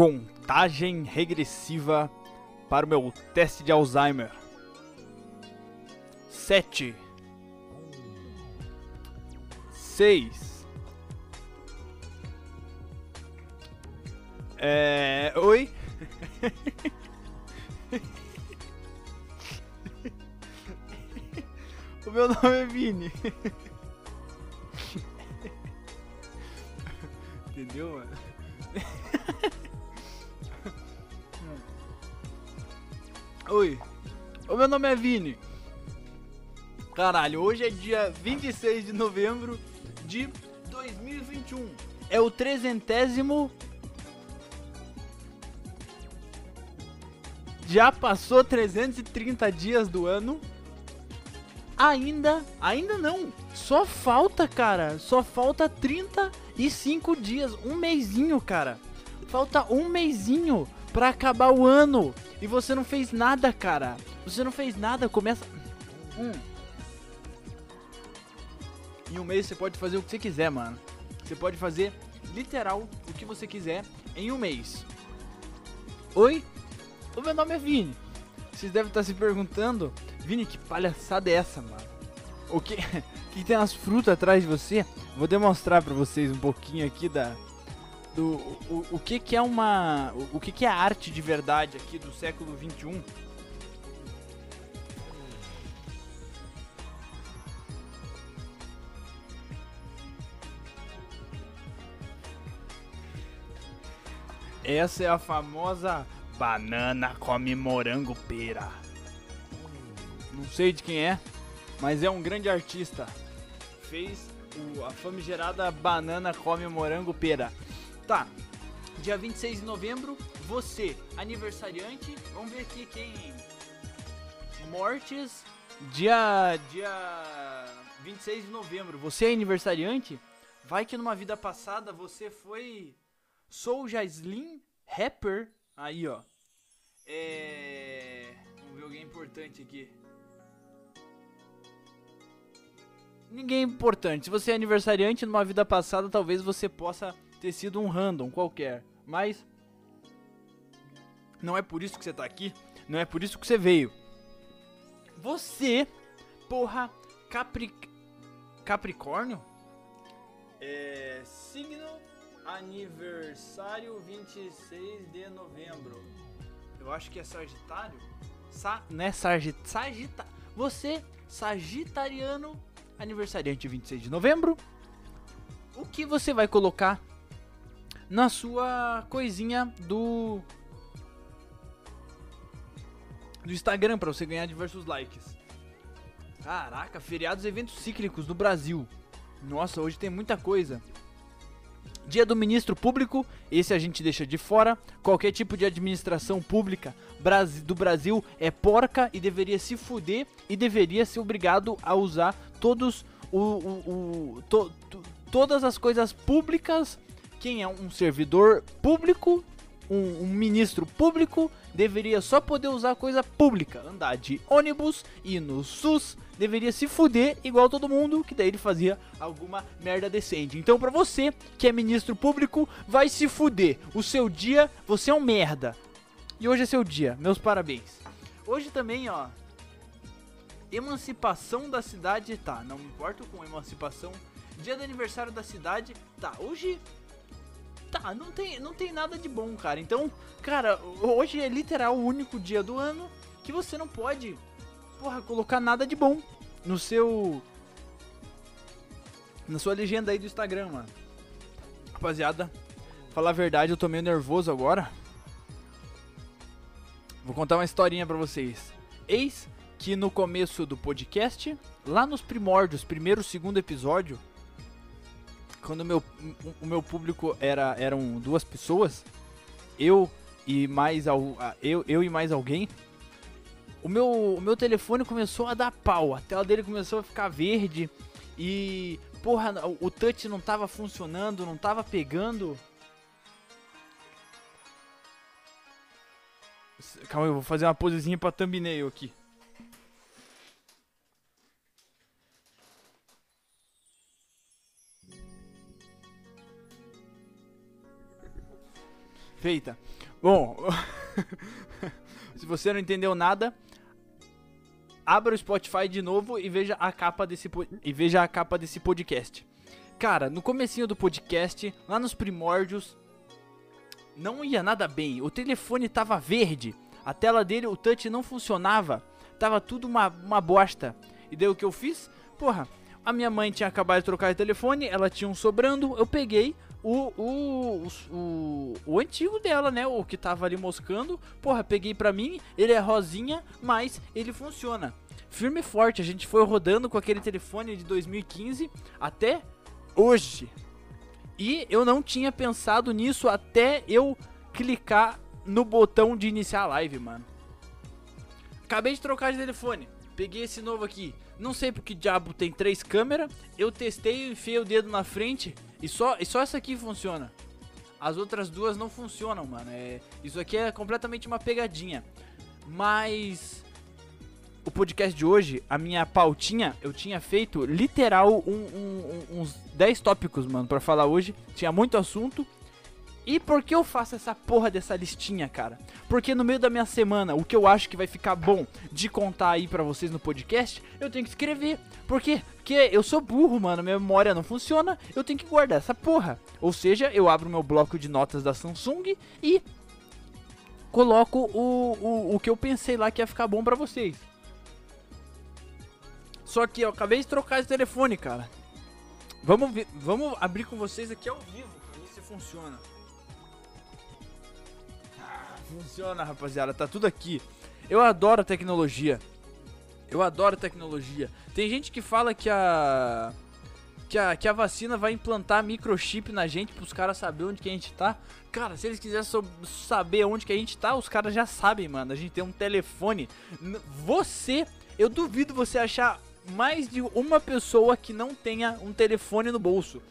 Contagem regressiva para o meu teste de Alzheimer. Sete. Seis. É. Oi? o meu nome é Vini. Entendeu, mano? Oi, o meu nome é Vini. Caralho, hoje é dia 26 de novembro de 2021. É o trezentésimo. Já passou 330 dias do ano. Ainda, ainda não. Só falta, cara. Só falta 35 dias, um mêsinho, cara. Falta um mêsinho pra acabar o ano. E você não fez nada, cara. Você não fez nada. Começa. Hum. Em um mês você pode fazer o que você quiser, mano. Você pode fazer literal o que você quiser em um mês. Oi? O meu nome é Vini. Vocês devem estar se perguntando, Vini, que palhaçada é essa, mano? O que, que tem as frutas atrás de você? Vou demonstrar para vocês um pouquinho aqui da do o, o que que é uma o, o que que é arte de verdade aqui do século 21. Essa é a famosa banana come morango pera. Não sei de quem é, mas é um grande artista. Fez o, a famigerada banana come morango pera. Tá, dia 26 de novembro, você, aniversariante, vamos ver aqui quem. Mortes, dia, dia 26 de novembro, você é aniversariante? Vai que numa vida passada você foi Sou Jaslin Rapper. Aí, ó. É. Vamos ver alguém importante aqui. Ninguém importante. Se você é aniversariante numa vida passada, talvez você possa ter sido um random qualquer. Mas. Não é por isso que você tá aqui. Não é por isso que você veio. Você, porra, Capri... Capricórnio? É. Signo aniversário 26 de novembro. Eu acho que é Sagitário. Sa não é Sagitário. Sagita Você, Sagitariano, aniversariante 26 de novembro. O que você vai colocar na sua coisinha do do Instagram para você ganhar diversos likes? Caraca, feriados e eventos cíclicos no Brasil. Nossa, hoje tem muita coisa. Dia do Ministro Público, esse a gente deixa de fora. Qualquer tipo de administração pública do Brasil é porca e deveria se fuder e deveria ser obrigado a usar todos o, o, o to, to, todas as coisas públicas. Quem é um servidor público, um, um ministro público, deveria só poder usar coisa pública, andar de ônibus e no SUS deveria se fuder igual todo mundo, que daí ele fazia alguma merda decente. Então, pra você que é ministro público, vai se fuder. O seu dia, você é um merda. E hoje é seu dia, meus parabéns. Hoje também, ó. Emancipação da cidade, tá, não me importo com emancipação. Dia do aniversário da cidade, tá, hoje tá, não tem, não tem nada de bom, cara. Então, cara, hoje é literal o único dia do ano que você não pode porra, colocar nada de bom no seu. Na sua legenda aí do Instagram, mano. Rapaziada, falar a verdade, eu tô meio nervoso agora. Vou contar uma historinha pra vocês. Eis que no começo do podcast, lá nos primórdios, primeiro, segundo episódio, quando o meu, o meu público era, eram duas pessoas, eu e mais eu, eu e mais alguém, o meu, o meu telefone começou a dar pau, a tela dele começou a ficar verde e porra, o touch não tava funcionando, não tava pegando. Calma, eu vou fazer uma posezinha pra thumbnail aqui. Feita. Bom, se você não entendeu nada, abra o Spotify de novo e veja a capa desse e veja a capa desse podcast. Cara, no comecinho do podcast, lá nos primórdios, não ia nada bem. O telefone tava verde, a tela dele, o touch não funcionava, tava tudo uma, uma bosta. E daí o que eu fiz? Porra, a minha mãe tinha acabado de trocar de telefone, ela tinha um sobrando, eu peguei o, o, o, o, antigo dela, né? O que tava ali moscando. Porra, peguei pra mim, ele é rosinha, mas ele funciona. Firme e forte, a gente foi rodando com aquele telefone de 2015 até hoje. E eu não tinha pensado nisso até eu clicar no botão de iniciar a live, mano. Acabei de trocar de telefone. Peguei esse novo aqui. Não sei porque diabo tem três câmeras. Eu testei, enfiei o dedo na frente e só, e só essa aqui funciona. As outras duas não funcionam, mano. É, isso aqui é completamente uma pegadinha. Mas o podcast de hoje, a minha pautinha, eu tinha feito literal um, um, uns 10 tópicos, mano, para falar hoje. Tinha muito assunto. E por que eu faço essa porra dessa listinha, cara? Porque no meio da minha semana, o que eu acho que vai ficar bom de contar aí para vocês no podcast, eu tenho que escrever. Por quê? Porque eu sou burro, mano, minha memória não funciona, eu tenho que guardar essa porra. Ou seja, eu abro meu bloco de notas da Samsung e coloco o, o, o que eu pensei lá que ia ficar bom para vocês. Só que eu acabei de trocar de telefone, cara. Vamos, ver, vamos abrir com vocês aqui ao vivo, pra ver se funciona. Funciona, rapaziada, tá tudo aqui. Eu adoro tecnologia. Eu adoro tecnologia. Tem gente que fala que a que a, que a vacina vai implantar microchip na gente pros caras saber onde que a gente tá. Cara, se eles quiserem saber onde que a gente tá, os caras já sabem, mano. A gente tem um telefone. Você, eu duvido você achar mais de uma pessoa que não tenha um telefone no bolso.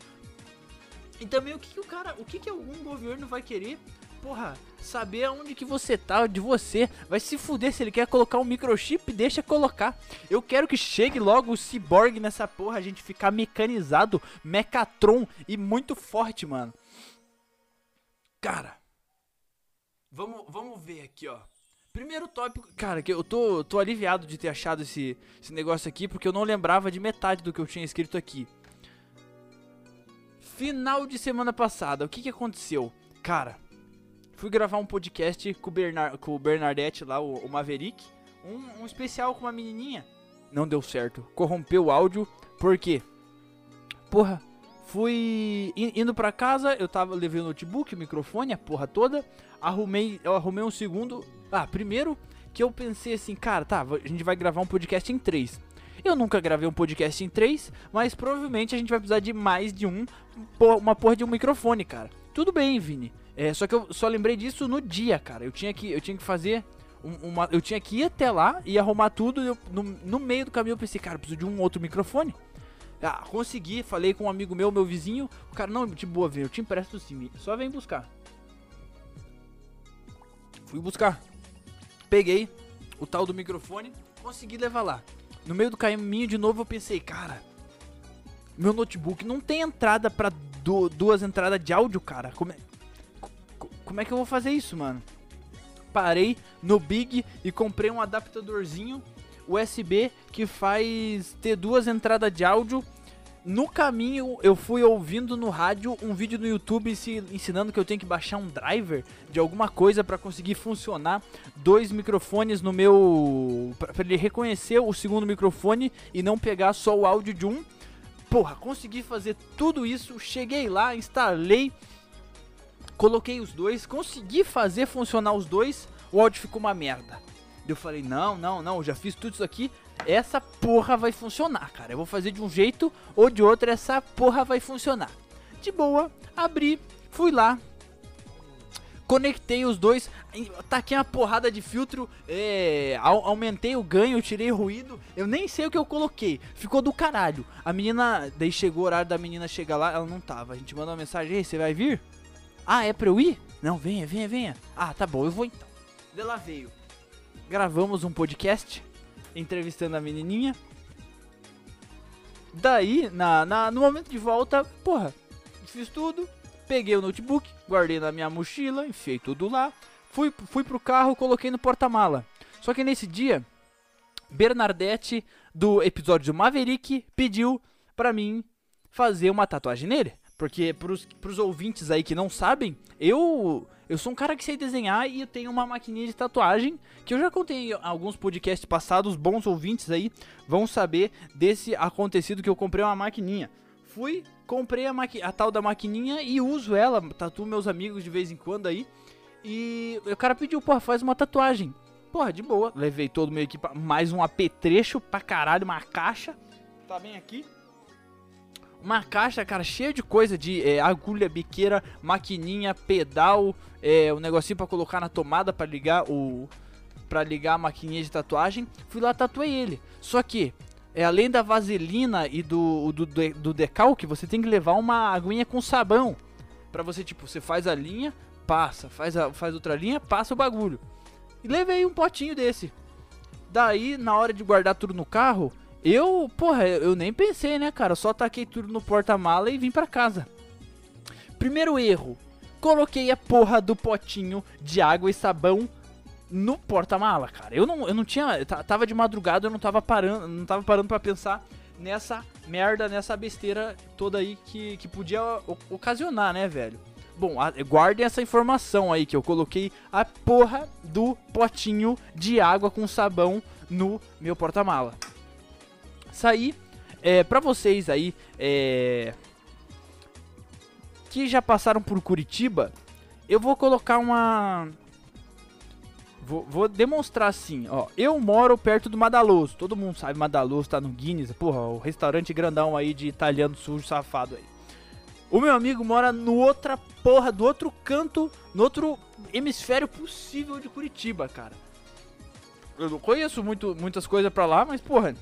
E também o que, que o cara, o que, que algum governo vai querer porra, saber aonde que você tá, de você. Vai se fuder se ele quer colocar um microchip, deixa colocar. Eu quero que chegue logo o cyborg nessa porra, a gente ficar mecanizado, mecatron e muito forte, mano. Cara, vamos, vamos ver aqui, ó. Primeiro tópico, cara, que eu tô, tô aliviado de ter achado esse, esse negócio aqui, porque eu não lembrava de metade do que eu tinha escrito aqui. Final de semana passada, o que que aconteceu? Cara, Fui gravar um podcast com o, Bernard, com o lá, o, o Maverick. Um, um, especial com uma menininha. Não deu certo. Corrompeu o áudio. Por quê? Porra, fui indo pra casa, eu tava levei o notebook, o microfone, a porra toda. Arrumei, eu arrumei um segundo. Ah, primeiro que eu pensei assim, cara, tá, a gente vai gravar um podcast em três. Eu nunca gravei um podcast em três, mas provavelmente a gente vai precisar de mais de um, uma porra de um microfone, cara. Tudo bem, Vini. É, só que eu só lembrei disso no dia, cara. Eu tinha que, eu tinha que fazer uma, eu tinha que ir até lá e arrumar tudo. Eu, no, no meio do caminho eu pensei, cara, eu preciso de um outro microfone. Ah, consegui, falei com um amigo meu, meu vizinho. O cara, não, de boa, velho, eu te empresto sim, só vem buscar. Fui buscar. Peguei o tal do microfone, consegui levar lá. No meio do caminho de novo eu pensei, cara, meu notebook não tem entrada para duas entradas de áudio, cara. Como é, como é que eu vou fazer isso, mano? Parei no Big e comprei um adaptadorzinho USB que faz ter duas entradas de áudio. No caminho, eu fui ouvindo no rádio um vídeo no YouTube ensinando que eu tenho que baixar um driver de alguma coisa para conseguir funcionar dois microfones no meu para ele reconhecer o segundo microfone e não pegar só o áudio de um. Porra, consegui fazer tudo isso, cheguei lá, instalei Coloquei os dois, consegui fazer funcionar os dois, o áudio ficou uma merda. Eu falei, não, não, não, já fiz tudo isso aqui, essa porra vai funcionar, cara. Eu vou fazer de um jeito ou de outro, essa porra vai funcionar. De boa, abri, fui lá, conectei os dois, taquei uma porrada de filtro, é, aumentei o ganho, tirei ruído, eu nem sei o que eu coloquei, ficou do caralho. A menina, daí chegou o horário da menina chegar lá, ela não tava. A gente mandou uma mensagem, você vai vir? Ah, é pra eu ir? Não, venha, venha, venha. Ah, tá bom, eu vou então. De lá veio. Gravamos um podcast entrevistando a menininha. Daí, na, na, no momento de volta, porra, fiz tudo. Peguei o notebook, guardei na minha mochila, enfiei tudo lá. Fui, fui pro carro, coloquei no porta-mala. Só que nesse dia, Bernadette, do episódio Maverick, pediu pra mim fazer uma tatuagem nele. Porque pros, pros ouvintes aí que não sabem, eu eu sou um cara que sei desenhar e eu tenho uma maquininha de tatuagem que eu já contei em alguns podcasts passados, bons ouvintes aí vão saber desse acontecido que eu comprei uma maquininha. Fui, comprei a, a tal da maquininha e uso ela, tatuo meus amigos de vez em quando aí. E o cara pediu, porra, faz uma tatuagem. Porra, de boa. Levei todo o meu equipamento, mais um apetrecho pra caralho, uma caixa. Tá bem aqui. Uma caixa, cara, cheia de coisa de é, agulha, biqueira, maquininha, pedal, é, um negocinho para colocar na tomada para ligar o para ligar a maquininha de tatuagem. Fui lá tatuei ele. Só que é além da vaselina e do, do, do decalque, você tem que levar uma aguinha com sabão. Pra você, tipo, você faz a linha, passa, faz, a, faz outra linha, passa o bagulho. E levei um potinho desse. Daí, na hora de guardar tudo no carro, eu, porra, eu nem pensei, né, cara? Só taquei tudo no porta-mala e vim pra casa. Primeiro erro: coloquei a porra do potinho de água e sabão no porta-mala, cara. Eu não, eu não tinha. Tava de madrugada, eu não tava parando, não tava parando para pensar nessa merda, nessa besteira toda aí que, que podia ocasionar, né, velho? Bom, guardem essa informação aí que eu coloquei a porra do potinho de água com sabão no meu porta-mala sair. É, pra vocês aí, é, que já passaram por Curitiba, eu vou colocar uma... Vou, vou, demonstrar assim, ó. Eu moro perto do Madaloso. Todo mundo sabe, Madaloso tá no Guinness. Porra, o restaurante grandão aí de italiano sujo safado aí. O meu amigo mora no outra porra, do outro canto, no outro hemisfério possível de Curitiba, cara. Eu não conheço muito, muitas coisas pra lá, mas porra,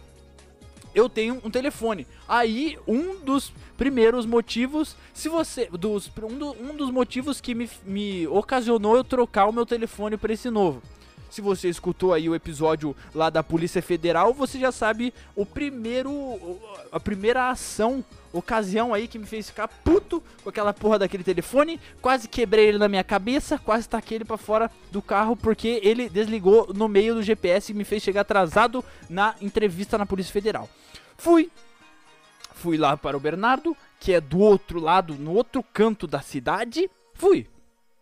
eu tenho um telefone. Aí, um dos primeiros motivos, se você. Dos, um, do, um dos motivos que me, me ocasionou eu trocar o meu telefone para esse novo. Se você escutou aí o episódio lá da Polícia Federal, você já sabe o primeiro. A primeira ação, ocasião aí que me fez ficar puto com aquela porra daquele telefone. Quase quebrei ele na minha cabeça, quase taquei ele pra fora do carro porque ele desligou no meio do GPS e me fez chegar atrasado na entrevista na Polícia Federal. Fui. Fui lá para o Bernardo, que é do outro lado, no outro canto da cidade. Fui.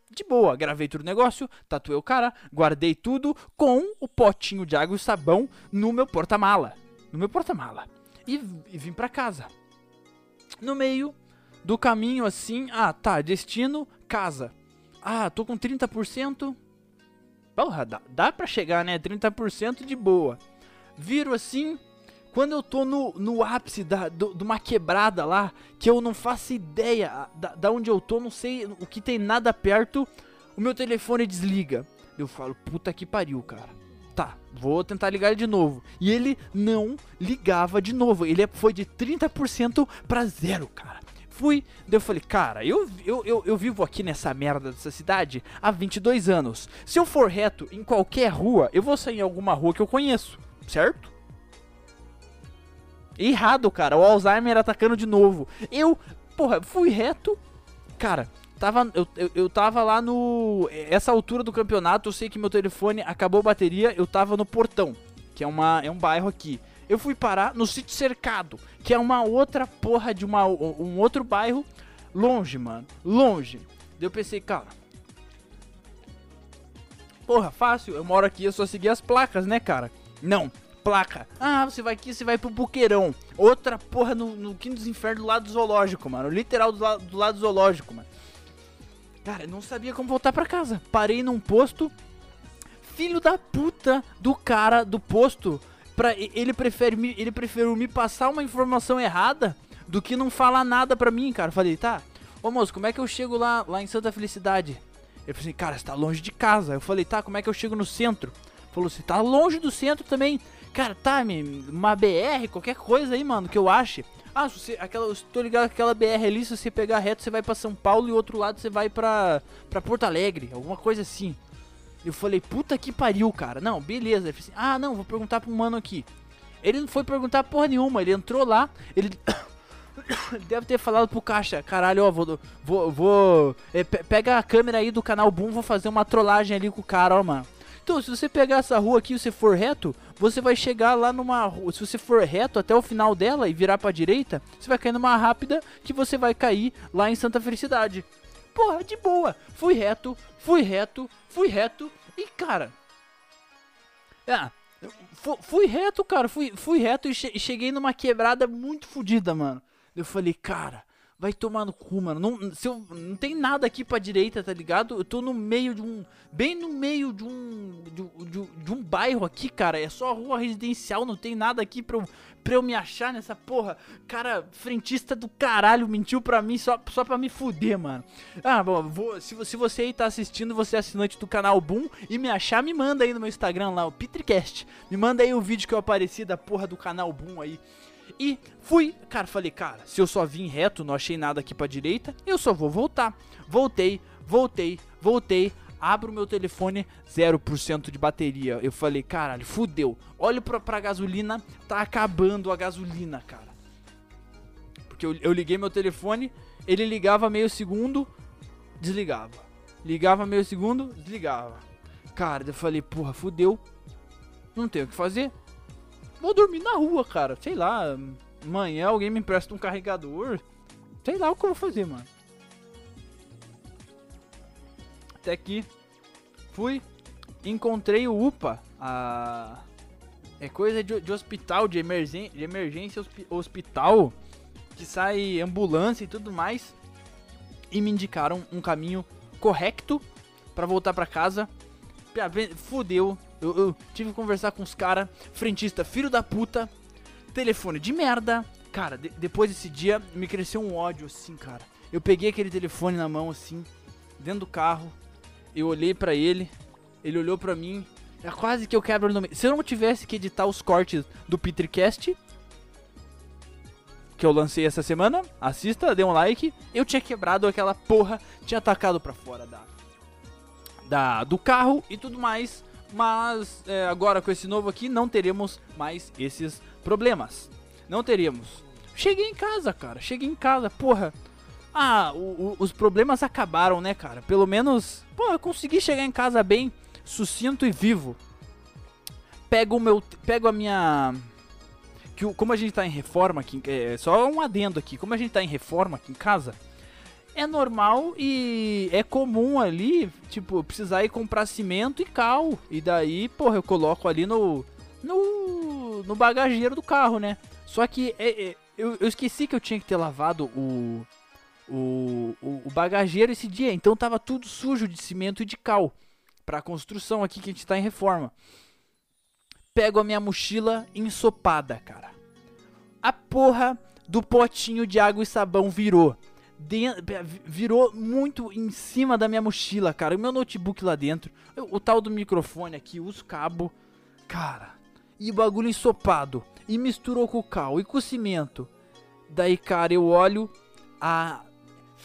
De boa, gravei tudo o negócio, tatuei o cara, guardei tudo com o potinho de água e sabão no meu porta-mala. No meu porta-mala. E, e vim para casa. No meio do caminho assim, ah, tá, destino, casa. Ah, tô com 30%. Porra, dá, dá pra chegar, né? 30% de boa. Viro assim, quando eu tô no, no ápice da, do, de uma quebrada lá, que eu não faço ideia da, da onde eu tô, não sei o que tem nada perto, o meu telefone desliga. Eu falo, puta que pariu, cara. Tá, vou tentar ligar de novo. E ele não ligava de novo. Ele foi de 30% para zero, cara. Fui, daí eu falei, cara, eu, eu, eu, eu, vivo aqui nessa merda dessa cidade há 22 anos. Se eu for reto em qualquer rua, eu vou sair em alguma rua que eu conheço, certo? Errado, cara. O Alzheimer atacando de novo. Eu, porra, fui reto. Cara, tava, eu, eu, eu tava lá no. Essa altura do campeonato, eu sei que meu telefone acabou a bateria. Eu tava no Portão, que é, uma, é um bairro aqui. Eu fui parar no sítio cercado, que é uma outra porra de uma, um outro bairro longe, mano. Longe. Daí eu pensei, cara. Porra, fácil. Eu moro aqui, eu só seguir as placas, né, cara? Não placa. Ah, você vai aqui, você vai pro Buqueirão. Outra porra no, no Quinto dos Infernos do lado do zoológico, mano. Literal do, la do lado do zoológico, mano. Cara, não sabia como voltar pra casa. Parei num posto. Filho da puta do cara do posto. Pra, ele, prefere me, ele preferiu me passar uma informação errada do que não falar nada pra mim, cara. Falei, tá. Ô moço, como é que eu chego lá, lá em Santa Felicidade? Ele falou assim, cara, você tá longe de casa. Eu falei, tá, como é que eu chego no centro? Falou, você tá longe do centro também. Cara, tá, uma BR, qualquer coisa aí, mano, que eu ache. Ah, você, aquela, eu tô ligado que aquela BR ali, se você pegar reto, você vai pra São Paulo e outro lado você vai pra, pra Porto Alegre, alguma coisa assim. Eu falei, puta que pariu, cara. Não, beleza. Assim, ah, não, vou perguntar pro mano aqui. Ele não foi perguntar porra nenhuma, ele entrou lá, ele. Deve ter falado pro caixa, caralho, ó, vou. vou, vou é, pe pega a câmera aí do canal Boom, vou fazer uma trollagem ali com o cara, ó, mano. Então, se você pegar essa rua aqui e você for reto, você vai chegar lá numa rua. Se você for reto até o final dela e virar pra direita, você vai cair numa rápida que você vai cair lá em Santa Felicidade. Porra, de boa. Fui reto, fui reto, fui reto e, cara. Ah, fui reto, cara. Fui, fui reto e cheguei numa quebrada muito fodida, mano. Eu falei, cara, vai tomar no cu, mano. Não, se eu, não tem nada aqui pra direita, tá ligado? Eu tô no meio de um. Bem no meio de um. De, de, de um bairro aqui, cara. É só rua residencial, não tem nada aqui pra eu, pra eu me achar nessa porra. Cara, frentista do caralho mentiu pra mim só, só pra me fuder, mano. Ah, bom, vou, se, se você aí tá assistindo, você é assinante do canal Boom e me achar, me manda aí no meu Instagram lá, o Petricast. Me manda aí o vídeo que eu apareci da porra do canal Boom aí. E fui, cara, falei, cara, se eu só vim reto, não achei nada aqui pra direita, eu só vou voltar. Voltei, voltei, voltei. Abro meu telefone, 0% de bateria. Eu falei, caralho, fudeu. Olho pra, pra gasolina, tá acabando a gasolina, cara. Porque eu, eu liguei meu telefone, ele ligava meio segundo, desligava. Ligava meio segundo, desligava. Cara, eu falei, porra, fudeu. Não tenho o que fazer. Vou dormir na rua, cara. Sei lá. Amanhã alguém me empresta um carregador. Sei lá o que eu vou fazer, mano. Até aqui. Fui. Encontrei o UPA. A. É coisa de, de hospital, de, emergência, de emergência hospi hospital. Que sai ambulância e tudo mais. E me indicaram um caminho correto para voltar para casa. Fudeu. Eu, eu tive que conversar com os caras, frentista, filho da puta, telefone de merda. Cara, de, depois desse dia me cresceu um ódio assim, cara. Eu peguei aquele telefone na mão assim, dentro do carro. Eu olhei para ele, ele olhou para mim. É quase que eu quebro no meio. Se eu não tivesse que editar os cortes do Petricast, que eu lancei essa semana, assista, dê um like. Eu tinha quebrado aquela porra, tinha atacado para fora da, da do carro e tudo mais. Mas é, agora com esse novo aqui não teremos mais esses problemas. Não teríamos. Cheguei em casa, cara. Cheguei em casa, porra. Ah, o, o, os problemas acabaram, né, cara? Pelo menos, porra, eu consegui chegar em casa bem, sucinto e vivo. Pego o meu, pego a minha que como a gente tá em reforma aqui, é, só um adendo aqui, como a gente tá em reforma aqui em casa, é normal e é comum ali, tipo, precisar ir comprar cimento e cal. E daí, porra, eu coloco ali no. no. no bagageiro do carro, né? Só que é, é, eu, eu, esqueci que eu tinha que ter lavado o, o, o, o, bagageiro esse dia. Então tava tudo sujo de cimento e de cal. Pra construção aqui que a gente tá em reforma. Pego a minha mochila ensopada, cara. A porra do potinho de água e sabão virou virou muito em cima da minha mochila, cara. O meu notebook lá dentro, o, tal do microfone aqui, os cabos, cara. E o bagulho ensopado. E misturou com o cal e com o cimento. Daí, cara, eu olho a.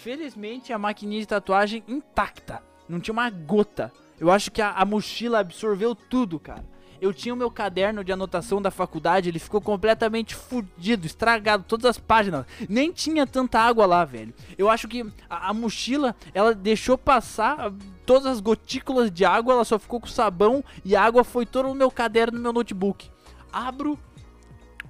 Felizmente a maquininha de tatuagem intacta. Não tinha uma gota. Eu acho que a, a mochila absorveu tudo, cara. Eu tinha o meu caderno de anotação da faculdade, ele ficou completamente fudido, estragado, todas as páginas. Nem tinha tanta água lá, velho. Eu acho que a, a mochila, ela deixou passar todas as gotículas de água, ela só ficou com sabão e a água foi todo no meu caderno, no meu notebook. Abro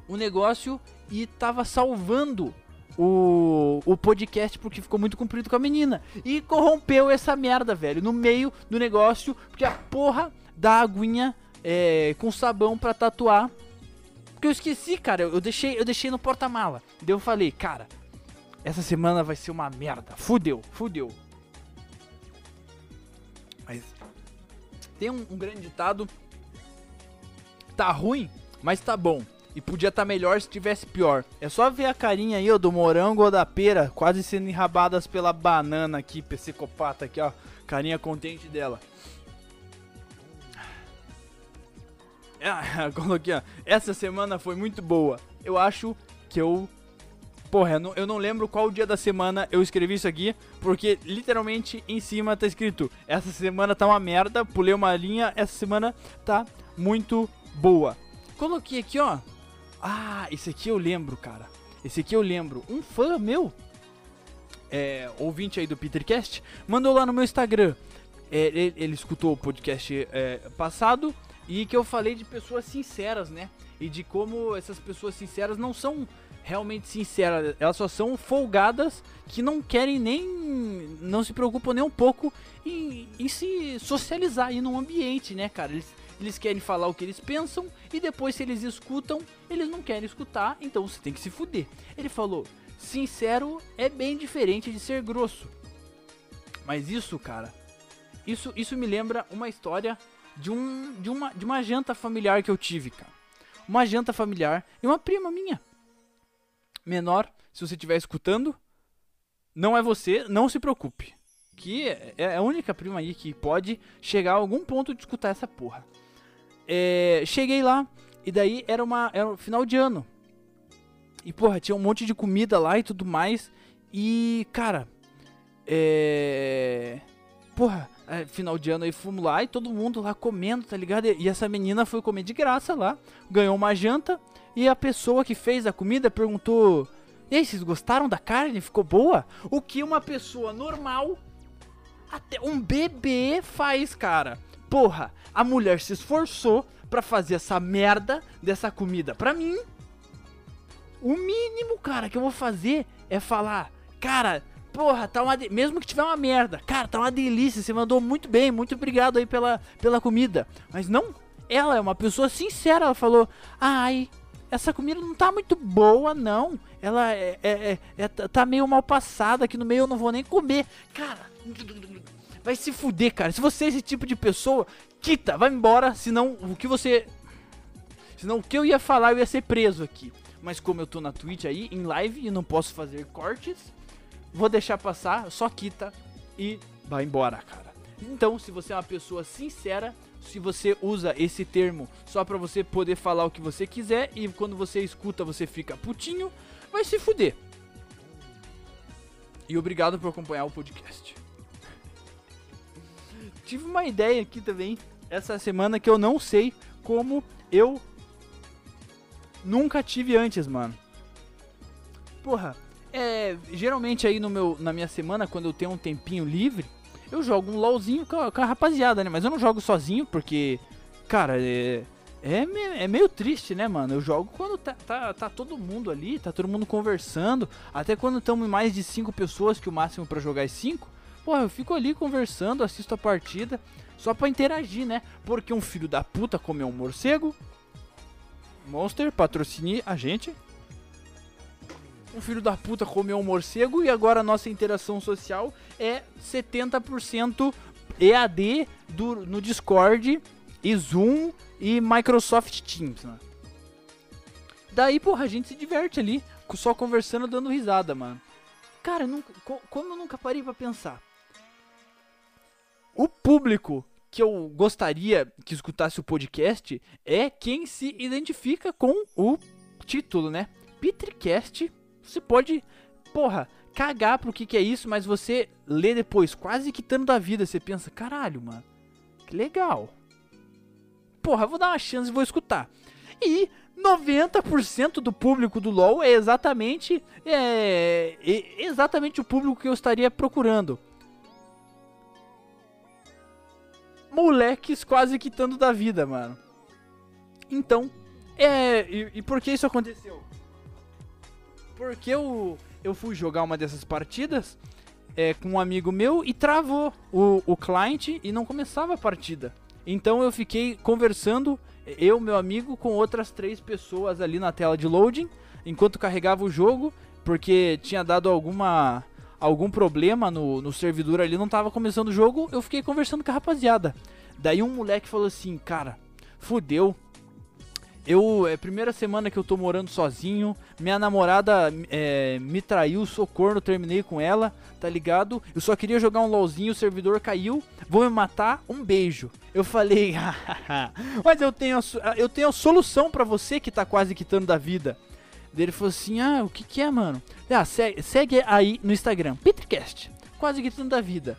o negócio e tava salvando o, o podcast porque ficou muito comprido com a menina. E corrompeu essa merda, velho, no meio do negócio, porque a porra da aguinha é, com sabão para tatuar. Porque eu esqueci, cara. Eu deixei, eu deixei no porta-mala. Daí eu falei, cara, essa semana vai ser uma merda. Fudeu, fudeu. Mas tem um, um grande ditado. Tá ruim, mas tá bom. E podia estar tá melhor se tivesse pior. É só ver a carinha aí, ó, do morango ou da pera, quase sendo enrabadas pela banana aqui, psicopata aqui, ó. Carinha contente dela. Ah, coloquei, ó. Essa semana foi muito boa. Eu acho que eu. Porra, eu não, eu não lembro qual dia da semana eu escrevi isso aqui, porque literalmente em cima tá escrito: Essa semana tá uma merda, pulei uma linha, essa semana tá muito boa. Coloquei aqui, ó. Ah, esse aqui eu lembro, cara. esse aqui eu lembro. Um fã meu, é, ouvinte aí do Petercast, mandou lá no meu Instagram. É, ele, ele, escutou o podcast é, passado e que eu falei de pessoas sinceras, né? E de como essas pessoas sinceras não são realmente sinceras, elas só são folgadas que não querem nem. não se preocupam nem um pouco em, em se socializar aí num ambiente, né, cara? Eles, eles querem falar o que eles pensam e depois, se eles escutam, eles não querem escutar, então você tem que se fuder. Ele falou: sincero é bem diferente de ser grosso. Mas isso, cara, isso, isso me lembra uma história de, um, de, uma, de uma janta familiar que eu tive, cara. Uma janta familiar e uma prima minha. Menor, se você estiver escutando, não é você, não se preocupe. Que é, é a única prima aí que pode chegar a algum ponto de escutar essa porra. É, cheguei lá, e daí era uma era um final de ano. E porra, tinha um monte de comida lá e tudo mais. E, cara, é. Porra, é, final de ano aí fomos lá e todo mundo lá comendo, tá ligado? E, e essa menina foi comer de graça lá, ganhou uma janta. E a pessoa que fez a comida perguntou: E aí, vocês gostaram da carne? Ficou boa? O que uma pessoa normal, até um bebê faz, cara. Porra, a mulher se esforçou para fazer essa merda dessa comida pra mim. O mínimo, cara, que eu vou fazer é falar: Cara, Porra, tá uma. De... Mesmo que tiver uma merda. Cara, tá uma delícia. Você mandou muito bem. Muito obrigado aí pela, pela comida. Mas não. Ela é uma pessoa sincera. Ela falou: Ai, essa comida não tá muito boa, não. Ela é, é, é, é tá meio mal passada aqui no meio. Eu não vou nem comer. Cara, vai se fuder, cara. Se você é esse tipo de pessoa, quita, vai embora. Senão o que você. Senão o que eu ia falar eu ia ser preso aqui. Mas como eu tô na Twitch aí, em live, e não posso fazer cortes vou deixar passar, só quita e vai embora, cara. Então, se você é uma pessoa sincera, se você usa esse termo só para você poder falar o que você quiser e quando você escuta você fica putinho, vai se fuder. E obrigado por acompanhar o podcast. Tive uma ideia aqui também essa semana que eu não sei como eu nunca tive antes, mano. Porra, é, geralmente aí no meu, na minha semana, quando eu tenho um tempinho livre, eu jogo um LOLzinho com a, com a rapaziada, né? Mas eu não jogo sozinho, porque, cara, é, é, é, meio triste, né, mano? Eu jogo quando tá, tá, tá, todo mundo ali, tá todo mundo conversando. Até quando estamos mais de 5 pessoas, que o máximo para jogar é 5. Pô, eu fico ali conversando, assisto a partida, só pra interagir, né? Porque um filho da puta comeu um morcego. Monster, patrocine a gente um filho da puta comeu um morcego e agora a nossa interação social é 70% EAD do, no Discord e Zoom e Microsoft Teams, né? Daí, porra, a gente se diverte ali, só conversando, dando risada, mano. Cara, nunca, como eu nunca parei pra pensar. O público que eu gostaria que escutasse o podcast é quem se identifica com o título, né? Petricast você pode, porra, cagar pro que, que é isso, mas você lê depois, quase quitando da vida. Você pensa, caralho, mano, que legal. Porra, vou dar uma chance e vou escutar. E 90% do público do LoL é exatamente é, é, exatamente o público que eu estaria procurando. Moleques quase quitando da vida, mano. Então, é. E, e por que isso aconteceu? Porque eu, eu fui jogar uma dessas partidas é, com um amigo meu e travou o, o client e não começava a partida. Então eu fiquei conversando, eu, meu amigo, com outras três pessoas ali na tela de loading, enquanto carregava o jogo, porque tinha dado alguma algum problema no, no servidor ali, não tava começando o jogo, eu fiquei conversando com a rapaziada. Daí um moleque falou assim, cara, fudeu, eu, é a primeira semana que eu tô morando sozinho. Minha namorada é, me traiu, socorro, terminei com ela, tá ligado? Eu só queria jogar um LOLzinho, o servidor caiu, vou me matar, um beijo. Eu falei, mas eu tenho, a, eu tenho a solução para você que tá quase quitando da vida. Ele falou assim: Ah, o que, que é, mano? Ah, segue, segue aí no Instagram, Petrcast, quase quitando da vida.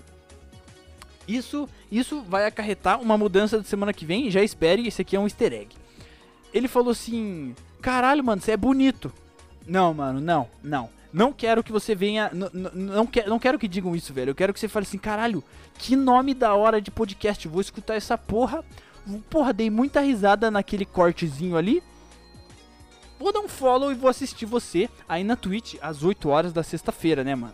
Isso, isso vai acarretar uma mudança de semana que vem. Já espere, esse aqui é um easter egg ele falou assim: Caralho, mano, você é bonito. Não, mano, não, não. Não quero que você venha. Não, que, não quero que digam isso, velho. Eu quero que você fale assim, caralho, que nome da hora de podcast. Vou escutar essa porra. Porra, dei muita risada naquele cortezinho ali. Vou dar um follow e vou assistir você aí na Twitch às 8 horas da sexta-feira, né, mano?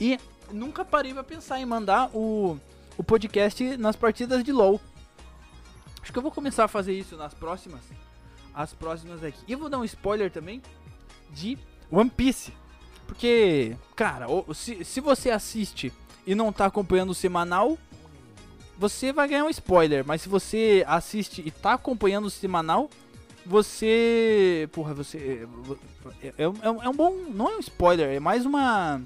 E nunca parei pra pensar em mandar o, o podcast nas partidas de LoL. Acho que eu vou começar a fazer isso nas próximas. As próximas aqui. E vou dar um spoiler também de One Piece. Porque, cara, se, se você assiste e não tá acompanhando o semanal, você vai ganhar um spoiler. Mas se você assiste e tá acompanhando o semanal, você. Porra, você. É, é, é um- é um bom. Não é um spoiler, é mais uma.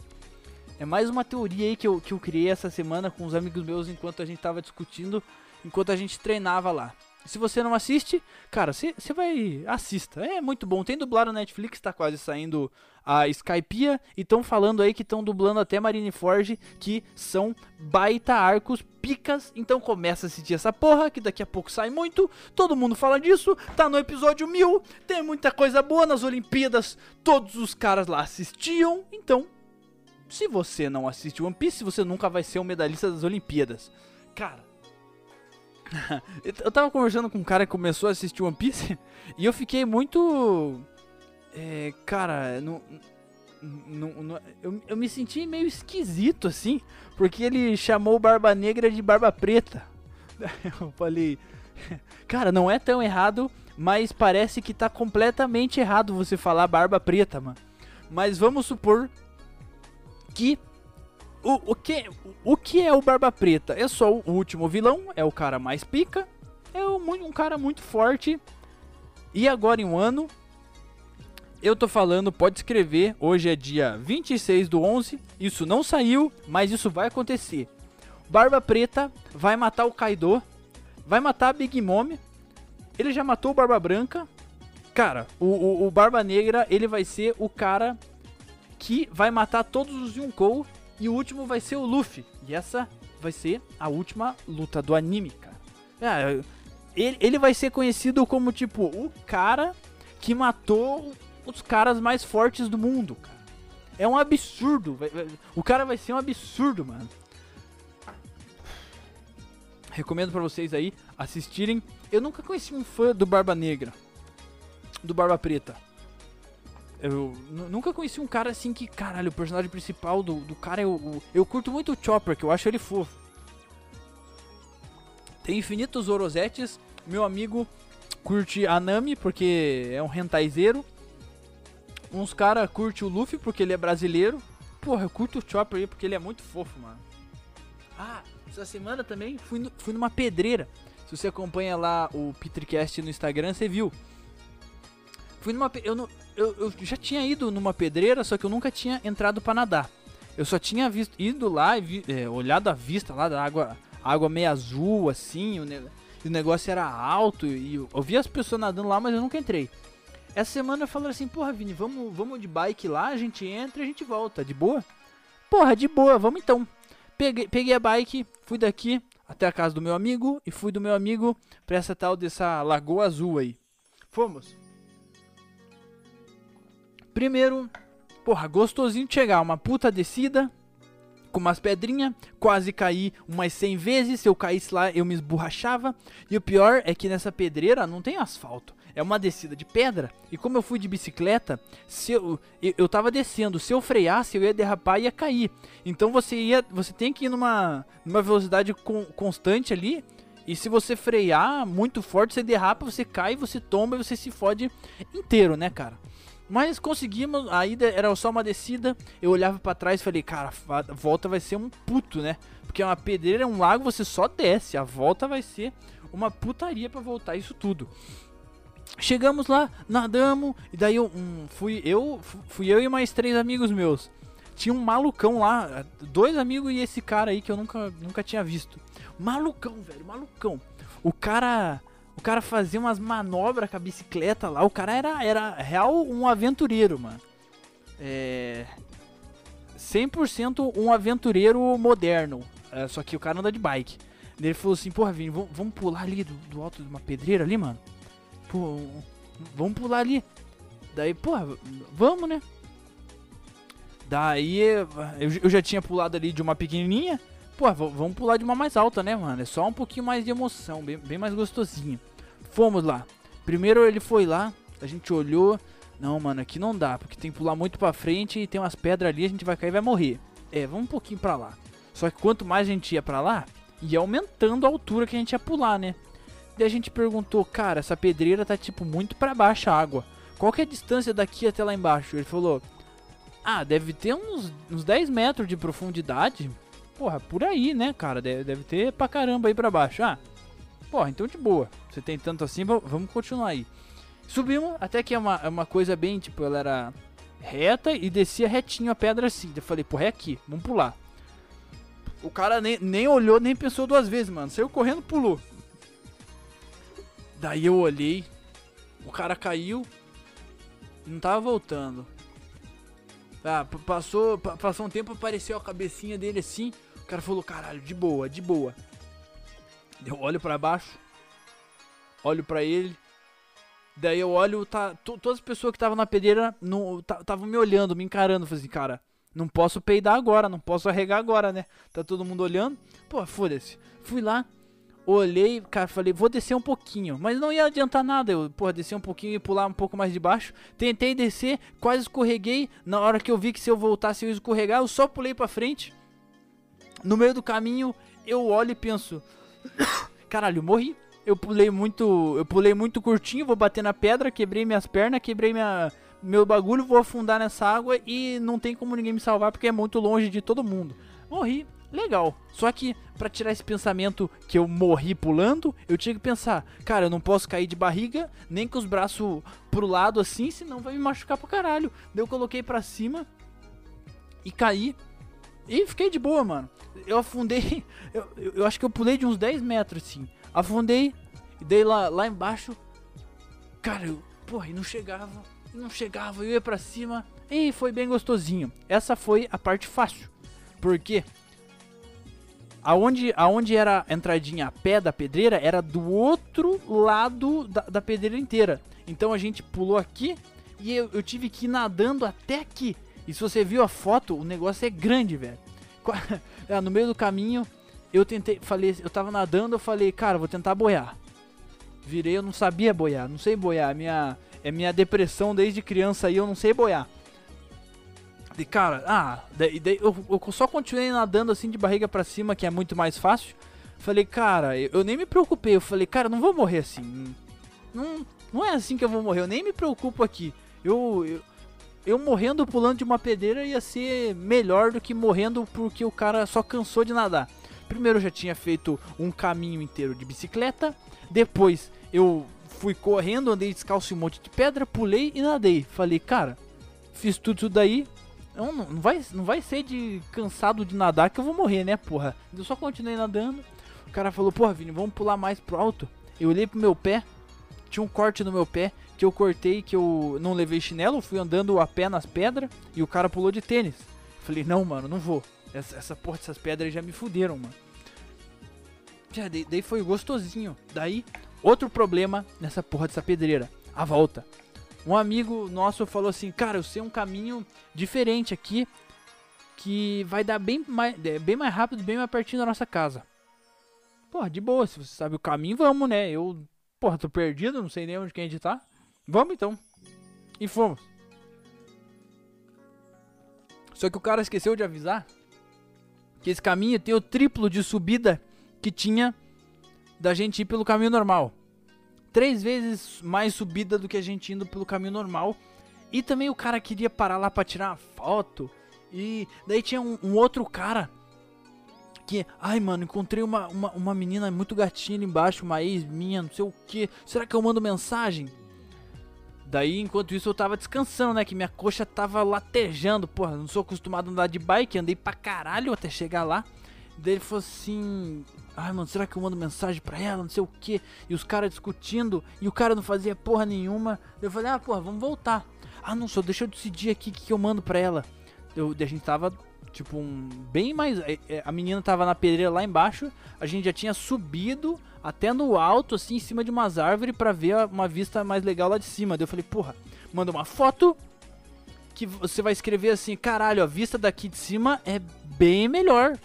É mais uma teoria aí que eu, que eu criei essa semana com os amigos meus enquanto a gente tava discutindo, enquanto a gente treinava lá. Se você não assiste, cara, você vai. Assista. É muito bom. Tem dublado na Netflix, tá quase saindo a Skypiea. E estão falando aí que estão dublando até Marineford, que são baita arcos picas. Então começa a assistir essa porra, que daqui a pouco sai muito. Todo mundo fala disso. Tá no episódio 1000. Tem muita coisa boa nas Olimpíadas. Todos os caras lá assistiam. Então, se você não assiste One Piece, você nunca vai ser um medalhista das Olimpíadas. Cara. eu tava conversando com um cara que começou a assistir One Piece e eu fiquei muito. É, cara, não, não, não- eu, eu me senti meio esquisito assim, porque ele chamou Barba Negra de Barba Preta. Eu falei, cara, não é tão errado, mas parece que tá completamente errado você falar Barba Preta, mano. Mas vamos supor que o, o que o que é o Barba Preta? É só o último vilão, é o cara mais pica, é um, um cara muito forte. E agora em um ano, eu tô falando, pode escrever, hoje é dia 26 do 11, isso não saiu, mas isso vai acontecer. Barba Preta vai matar o Kaido, vai matar a Big Mom, ele já matou o Barba Branca. Cara, o, o, o Barba Negra, ele vai ser o cara que vai matar todos os Yonkou e o último vai ser o Luffy. E essa vai ser a última luta do anime, cara. É, ele, ele vai ser conhecido como, tipo, o cara que matou os caras mais fortes do mundo, cara. É um absurdo. o cara vai ser um absurdo, mano. Recomendo pra vocês aí assistirem. Eu nunca conheci um fã do Barba Negra. Do Barba Preta. Eu nu- nunca conheci um cara assim que, caralho, o personagem principal do, do cara eu, eu, eu curto muito o Chopper, que eu acho ele fofo. Tem infinitos Orozetes. Meu amigo curte a Nami, porque é um rentaizeiro. Uns cara curte o Luffy, porque ele é brasileiro. Porra, eu curto o Chopper aí, porque ele é muito fofo, mano. Ah, essa semana também fui, no- fui numa pedreira. Se você acompanha lá o Petricast no Instagram, você viu. Fui numa. Eu, não- eu, eu já tinha ido numa pedreira, só que eu nunca tinha entrado pra nadar. Eu só tinha visto, ido lá e vi- é, olhado a vista lá da água, água meio azul, assim. O, ne- o negócio era alto. E eu, eu vi as pessoas nadando lá, mas eu nunca entrei. Essa semana eu falei assim: Porra, Vini, vamos, vamos de bike lá, a gente entra e a gente volta. De boa? Porra, de boa, vamos então. Peguei, peguei a bike, fui daqui até a casa do meu amigo e fui do meu amigo pra essa tal dessa lagoa azul aí. Fomos. Primeiro, porra, gostosinho de chegar, uma puta descida, com umas pedrinhas, quase caí umas 100 vezes, se eu caísse lá eu me esborrachava. E o pior é que nessa pedreira não tem asfalto, é uma descida de pedra. E como eu fui de bicicleta, se eu, eu, eu tava descendo, se eu freasse eu ia derrapar e ia cair. Então você ia, você tem que ir numa, numa velocidade con- constante ali. E se você frear muito forte, você derrapa, você cai, você tomba e você se fode inteiro, né, cara? Mas conseguimos, a ida era só uma descida. Eu olhava pra trás e falei, cara, a volta vai ser um puto, né? Porque é uma pedreira, é um lago, você só desce. A volta vai ser uma putaria pra voltar isso tudo. Chegamos lá, nadamos, e daí eu, um, fui eu, fu- fui eu e mais três amigos meus. Tinha um malucão lá, dois amigos e esse cara aí que eu nunca, nunca tinha visto. Malucão, velho, malucão. O cara, o cara fazia umas manobras com a bicicleta lá. O cara era, era real um aventureiro, mano. É 100% um aventureiro moderno. É, só que o cara anda de bike. Ele falou assim: Porra, Vini, vamos, vamos pular ali do, do alto de uma pedreira ali, mano? Pô, vamos pular ali. Daí, porra, vamos, né? Daí eu, eu já tinha pulado ali de uma pequenininha. Pô, vamos pular de uma mais alta, né, mano? É só um pouquinho mais de emoção, bem, bem mais gostosinho. Fomos lá. Primeiro ele foi lá, a gente olhou. Não, mano, aqui não dá, porque tem que pular muito pra frente e tem umas pedras ali, a gente vai cair e vai morrer. É, vamos um pouquinho pra lá. Só que quanto mais a gente ia pra lá, ia aumentando a altura que a gente ia pular, né? Daí a gente perguntou, cara, essa pedreira tá tipo muito pra baixo a água. Qual que é a distância daqui até lá embaixo? Ele falou, ah, deve ter uns, uns 10 metros de profundidade. Porra, por aí, né, cara? Deve, deve ter pra caramba aí pra baixo. Ah, porra, então de boa. Você tem tanto assim, vamos continuar aí. Subimos, até que é uma, é uma coisa bem, tipo, ela era reta e descia retinho a pedra assim. Eu falei, porra, é aqui, vamos pular. O cara nem, nem olhou, nem pensou duas vezes, mano. Saiu correndo, pulou. Daí eu olhei, o cara caiu, não tava voltando. Ah, passou, passou um tempo, apareceu a cabecinha dele assim. O cara falou, caralho, de boa, de boa. Eu olho para baixo, olho para ele. Daí eu olho, tá, todas as pessoas que estavam na pedreira estavam me olhando, me encarando. Falei assim, cara, não posso peidar agora, não posso arregar agora, né? Tá todo mundo olhando. Pô, foda-se. Fui lá, olhei, cara, falei, vou descer um pouquinho. Mas não ia adiantar nada. Eu, porra, descer um pouquinho e pular um pouco mais de baixo. Tentei descer, quase escorreguei. Na hora que eu vi que se eu voltasse eu ia escorregar, eu só pulei pra frente. No meio do caminho, eu olho e penso: Caralho, morri. Eu pulei muito. Eu pulei muito curtinho, vou bater na pedra, quebrei minhas pernas, quebrei minha, meu bagulho, vou afundar nessa água e não tem como ninguém me salvar porque é muito longe de todo mundo. Morri legal. Só que para tirar esse pensamento que eu morri pulando, eu tinha que pensar, cara, eu não posso cair de barriga, nem com os braços pro lado assim, senão vai me machucar pra caralho. Daí eu coloquei pra cima e caí. E fiquei de boa, mano. Eu afundei, eu, eu acho que eu pulei de uns 10 metros assim. Afundei e dei lá, lá embaixo. Cara, eu, porra, e não chegava, não chegava, eu ia pra cima. E foi bem gostosinho. Essa foi a parte fácil. Porque Aonde, aonde era a entradinha a pé da pedreira era do outro lado da, da pedreira inteira. Então a gente pulou aqui e eu, eu, tive que ir nadando até aqui. E se você viu a foto, o negócio é grande, velho. É, no meio do caminho, eu tentei, falei, eu tava nadando, eu falei, cara, vou tentar boiar. Virei, eu não sabia boiar, não sei boiar. Minha, é minha depressão desde criança aí, eu não sei boiar. De cara, ah, daí, daí eu, eu, só continuei nadando assim de barriga para cima, que é muito mais fácil. Falei, cara, eu, eu, nem me preocupei. Eu falei, cara, não vou morrer assim. Não, não é assim que eu vou morrer. Eu nem me preocupo aqui. Eu, eu, eu morrendo pulando de uma pedreira ia ser melhor do que morrendo porque o cara só cansou de nadar. Primeiro eu já tinha feito um caminho inteiro de bicicleta. Depois eu fui correndo, andei descalço em um monte de pedra, pulei e nadei. Falei, cara, fiz tudo isso daí, não, não, vai, não vai ser de cansado de nadar que eu vou morrer, né, porra? Eu só continuei nadando. O cara falou, porra, Vini, vamos pular mais pro alto. Eu olhei pro meu pé, tinha um corte no meu pé que eu cortei, que eu não levei chinelo, fui andando a pé nas pedras e o cara pulou de tênis. Falei, não, mano, não vou. Essa, essa porra dessas pedras já me fuderam, mano. Já, daí foi gostosinho. Daí, outro problema nessa porra dessa pedreira. A volta um amigo nosso falou assim, cara, eu sei um caminho diferente aqui que vai dar bem mais, é, bem mais rápido, bem mais pertinho da nossa casa. Porra, de boa, se você sabe o caminho, vamos, né? Eu, porra, tô perdido, não sei nem onde que a gente tá. Vamos então. E fomos. Só que o cara esqueceu de avisar que esse caminho tem o triplo de subida que tinha da gente ir pelo caminho normal três vezes mais subida do que a gente indo pelo caminho normal. E também o cara queria parar lá pra tirar uma foto. E daí tinha um, um outro cara que, ai mano, encontrei uma, uma, uma menina muito gatinha ali embaixo, uma ex minha, não sei o que. Será que eu mando mensagem? Daí, enquanto isso, eu tava descansando, né? Que minha coxa tava latejando. Porra, não sou acostumado a andar de bike, andei pra caralho até chegar lá. Daí ele falou assim: Ai, mano, será que eu mando mensagem pra ela? Não sei o que. E os caras discutindo. E o cara não fazia porra nenhuma. Eu falei, ah, porra, vamos voltar. Ah, não, só deixa eu decidir aqui o que, que eu mando pra ela. Eu, a gente tava Tipo, um. Bem mais. é, é, A menina tava na pedreira lá embaixo. A gente já tinha subido até no alto, assim, em cima de umas árvores, pra ver uma vista mais legal lá de cima. Daí eu falei, porra, manda uma foto que você vai escrever assim: caralho, a vista daqui de cima é bem melhor.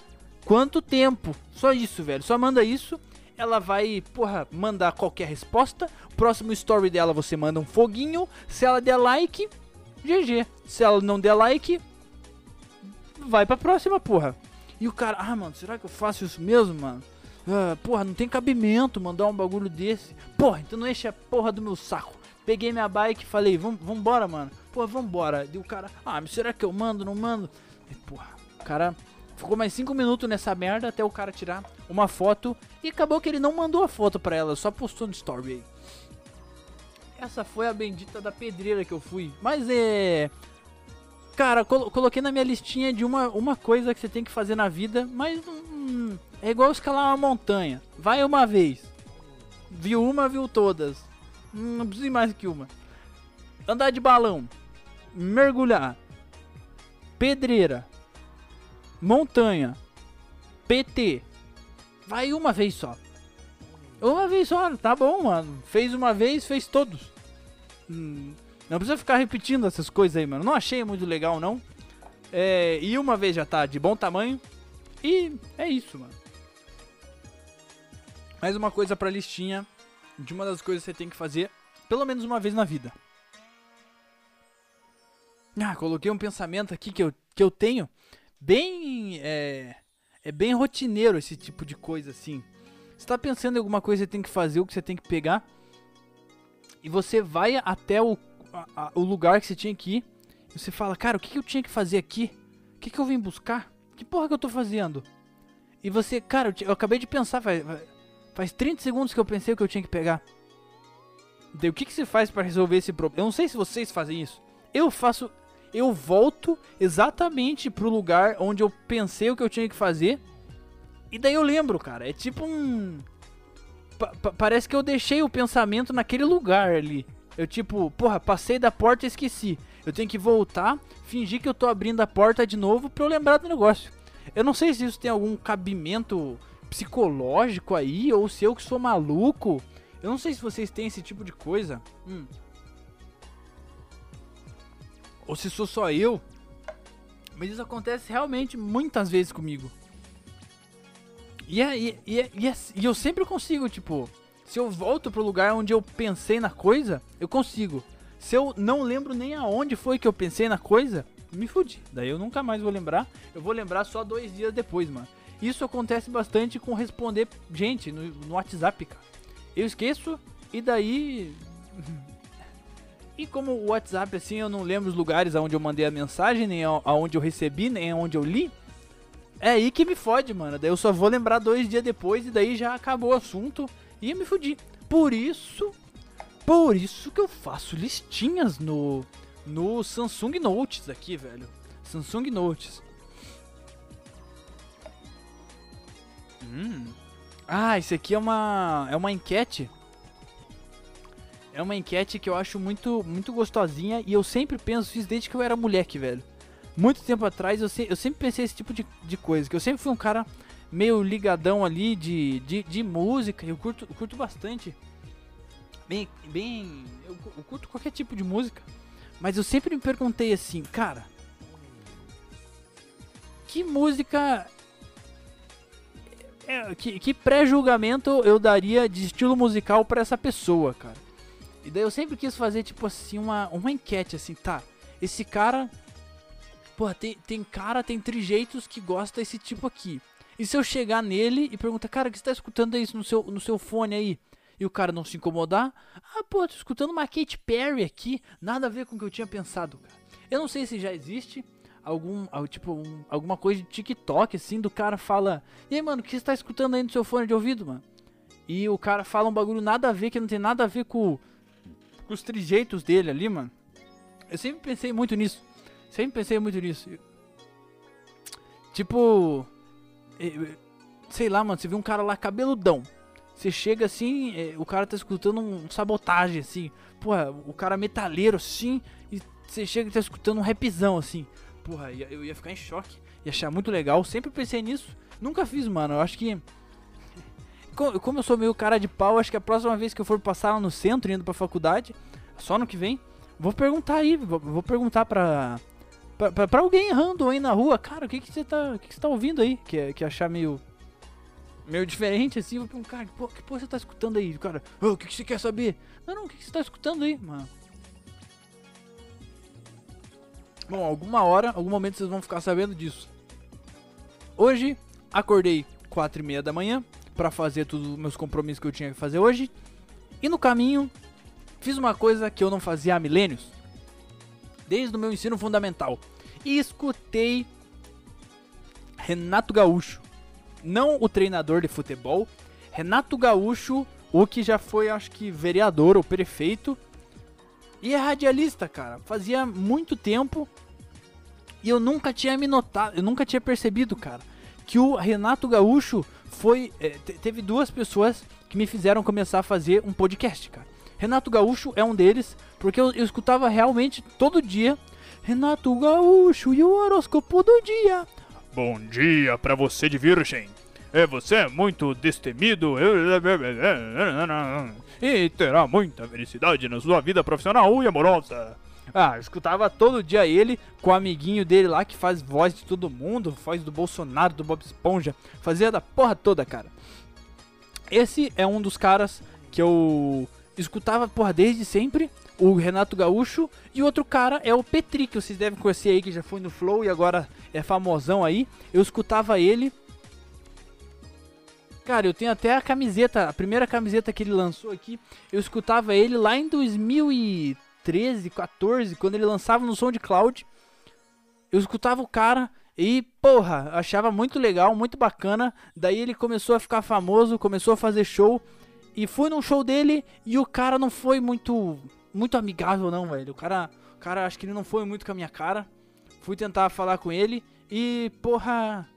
Quanto tempo? Só isso, velho. Só manda isso. Ela vai, porra, mandar qualquer resposta. Próximo story dela você manda um foguinho. Se ela der like, GG. Se ela não der like, vai pra próxima, porra. E o cara, ah, mano, será que eu faço isso mesmo, mano? Ah, porra, não tem cabimento mandar um bagulho desse. Porra, então não enche a porra do meu saco. Peguei minha bike e falei, Vam, vambora, mano. Porra, vambora. E o cara, ah, mas será que eu mando, não mando? E, porra, o cara ficou mais 5 minutos nessa merda até o cara tirar uma foto. E acabou que ele não mandou a foto pra ela, só postou no story aí. Essa foi a bendita da pedreira que eu fui. Mas é. Cara, colo- coloquei na minha listinha de uma, uma coisa que você tem que fazer na vida, mas hum, é igual escalar uma montanha. Vai uma vez. Viu uma, viu todas. Não precisa ir mais que uma. Andar de balão. Mergulhar. Pedreira. Montanha. PT. Vai uma vez só. Uma vez só, tá bom, mano. Fez uma vez, fez todos. Hum, não precisa ficar repetindo essas coisas aí, mano. Não achei muito legal, não. É, e uma vez já tá de bom tamanho. E é isso, mano. Mais uma coisa pra listinha de uma das coisas que você tem que fazer pelo menos uma vez na vida. Ah, coloquei um pensamento aqui que eu, que eu tenho bem. É, é bem rotineiro esse tipo de coisa assim. Você tá pensando em alguma coisa que você tem que fazer, o que você tem que pegar, e você vai até o, a- a- o lugar que você tinha que ir, e você fala, cara, o que, que eu tinha que fazer aqui? O que, que eu vim buscar? Que porra que eu tô fazendo? E você, cara, eu, eu acabei de pensar, faz, faz 30 segundos que eu pensei o que eu tinha que pegar. O que, que você faz pra resolver esse problema? Eu não sei se vocês fazem isso. Eu faço. Eu volto exatamente pro lugar onde eu pensei o que eu tinha que fazer. E daí eu lembro, cara. É tipo um. pa- pa- parece que eu deixei o pensamento naquele lugar ali. Eu tipo, porra, passei da porta e esqueci. Eu tenho que voltar, fingir que eu tô abrindo a porta de novo pra eu lembrar do negócio. Eu não sei se isso tem algum cabimento psicológico aí, ou se eu que sou maluco. Eu não sei se vocês têm esse tipo de coisa. Hum. Ou se sou só eu. Mas isso acontece realmente muitas vezes comigo. E, é, e, e, é- e, é- e eu sempre consigo, tipo, se eu volto pro lugar onde eu pensei na coisa, eu consigo. Se eu não lembro nem aonde foi que eu pensei na coisa, me fudi. Daí eu nunca mais vou lembrar. Eu vou lembrar só dois dias depois, mano. Isso acontece bastante com responder gente no, no WhatsApp, cara. Eu esqueço e daí. E como o WhatsApp, assim, eu não lembro os lugares aonde eu mandei a mensagem, nem aonde eu recebi, nem aonde eu li. É aí que me fode, mano. Daí eu só vou lembrar dois dias depois e daí já acabou o assunto e eu me fudi. Por isso, por isso que eu faço listinhas no no Samsung Notes aqui, velho. Samsung Notes. Hum. Ah, isso aqui é uma é uma enquete. É uma enquete que eu acho muito muito gostosinha e eu sempre penso isso desde que eu era moleque, velho muito tempo atrás eu, se- eu sempre pensei esse tipo de, de coisa. Que eu sempre fui um cara meio ligadão ali de, de, de música. Eu curto, eu curto bastante. Bem. bem eu, eu curto qualquer tipo de música. Mas eu sempre me perguntei assim, cara. Que música. É, que que pré-julgamento eu daria de estilo musical pra essa pessoa, cara? E daí eu sempre quis fazer, tipo assim, uma, uma enquete, assim, tá? Esse cara Pô, tem, tem cara, tem trejeitos que gosta desse tipo aqui. E se eu chegar nele e perguntar, cara, o que você tá escutando isso no seu, no seu fone aí? E o cara não se incomodar? Ah, pô, tô escutando uma Katy Perry aqui. Nada a ver com o que eu tinha pensado, cara. Eu não sei se já existe algum, al- tipo, um- alguma coisa de TikTok, assim, do cara fala... E aí, mano, o que você tá escutando aí no seu fone de ouvido, mano? E o cara fala um bagulho nada a ver, que não tem nada a ver com, com os trejeitos dele ali, mano. Eu sempre pensei muito nisso. Sempre pensei muito nisso. Tipo. Sei lá, mano, você vê um cara lá cabeludão. Você chega assim, eh, o cara tá escutando um sabotagem, assim. Porra, o cara metaleiro assim. E você chega e tá escutando um rapzão, assim. Porra, eu ia ficar em choque. Ia achar muito legal. Sempre pensei nisso. Nunca fiz, mano. Eu acho que. Co- Como eu sou meio cara de pau, acho que a próxima vez que eu for passar lá no centro, indo pra faculdade, só no que vem, vou perguntar aí. Vou, perguntar pra, pra, pra, alguém random aí na rua. Cara, o que que você tá, o que que tá ouvindo aí? Que, é- que achar meio. Meio diferente assim. Vou perguntar, cara, pô, que porra você tá escutando aí? Cara, "Ô, o que que você quer saber? Não, não, o que que você tá escutando aí, mano? Bom, alguma hora, algum momento vocês vão ficar sabendo disso. Hoje, acordei 4 e meia da manhã pra fazer todos os meus compromissos que eu tinha que fazer hoje. E no caminho, fiz uma coisa que eu não fazia há milênios. Desde o meu ensino fundamental. E escutei Renato Gaúcho. Não o treinador de futebol. Renato Gaúcho, o que já foi, acho que, vereador ou prefeito. E é radialista, cara. Fazia muito tempo e eu nunca tinha me notado, eu nunca tinha percebido, cara, que o Renato Gaúcho foi. é, te- teve duas pessoas que me fizeram começar a fazer um podcast, cara. Renato Gaúcho é um deles, porque eu, eu escutava realmente todo dia. Renato Gaúcho e o horóscopo do dia. Bom dia pra você de virgem. É, você é muito destemido e terá muita felicidade na sua vida profissional e amorosa. Ah, eu escutava todo dia ele com o amiguinho dele lá que faz voz de todo mundo, voz do Bolsonaro, do Bob Esponja, fazia da porra toda, cara. Esse é um dos caras que eu escutava, porra, desde sempre, o Renato Gaúcho, e o outro cara é o Petri, que vocês devem conhecer aí, que já foi no Flow e agora é famosão aí. Eu escutava ele. Cara, eu tenho até a camiseta, a primeira camiseta que ele lançou aqui, eu escutava ele lá em 2013, 14, quando ele lançava no SoundCloud. Eu escutava o cara e, porra, achava muito legal, muito bacana. Daí ele começou a ficar famoso, começou a fazer show. E fui num show dele e o cara não foi muito muito amigável não, velho. O cara, o cara acho que ele não foi muito com a minha cara. Fui tentar falar com ele e, porra,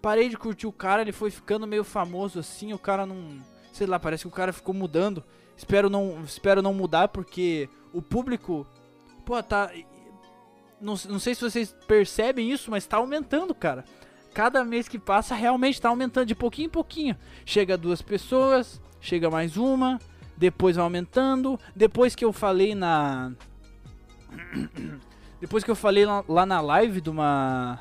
parei de curtir o cara, ele foi ficando meio famoso assim, o cara não, sei lá, parece que o cara ficou mudando. Espero não, espero não mudar porque o público, pô, tá não, não sei se vocês percebem isso, mas tá aumentando, cara. Cada mês que passa realmente tá aumentando de pouquinho em pouquinho. Chega duas pessoas, chega mais uma, depois vai aumentando. Depois que eu falei na. Depois que eu falei lá, lá na live de uma.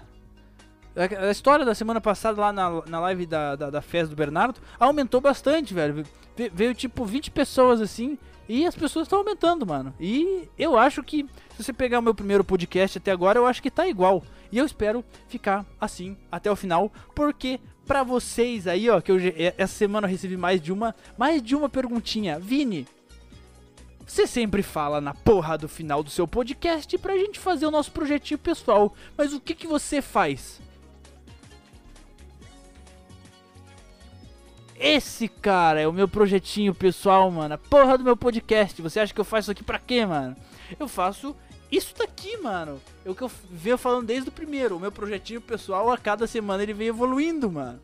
A história da semana passada lá na, na live da, da, da festa do Bernardo aumentou bastante, velho. Ve- Veio tipo 20 pessoas assim. E as pessoas estão aumentando, mano. E eu acho que, se você pegar o meu primeiro podcast até agora, eu acho que tá igual. E eu espero ficar assim até o final, porque pra vocês aí, ó, que eu, je- essa semana eu recebi mais de uma, mais de uma perguntinha. Vini, você sempre fala na porra do final do seu podcast pra gente fazer o nosso projetinho pessoal, mas o que que você faz? Esse cara é o meu projetinho pessoal, mano. A porra do meu podcast. Você acha que eu faço isso aqui pra quê, mano? Eu faço isso daqui, mano. É o que eu venho falando desde o primeiro. O meu projetinho pessoal, a cada semana ele vem evoluindo, mano.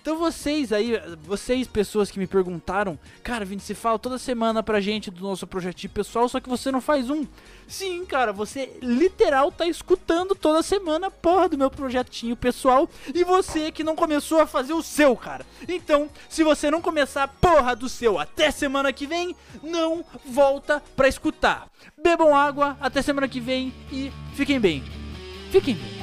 Então vocês aí, vocês pessoas que me perguntaram, cara, Vini, você fala toda semana pra gente do nosso projetinho pessoal, só que você não faz um. Sim, cara, você literal tá escutando toda semana a porra do meu projetinho pessoal e você que não começou a fazer o seu, cara. Então, se você não começar a porra do seu até semana que vem, não volta pra escutar. Bebam água, até semana que vem e fiquem bem. Fiquem bem.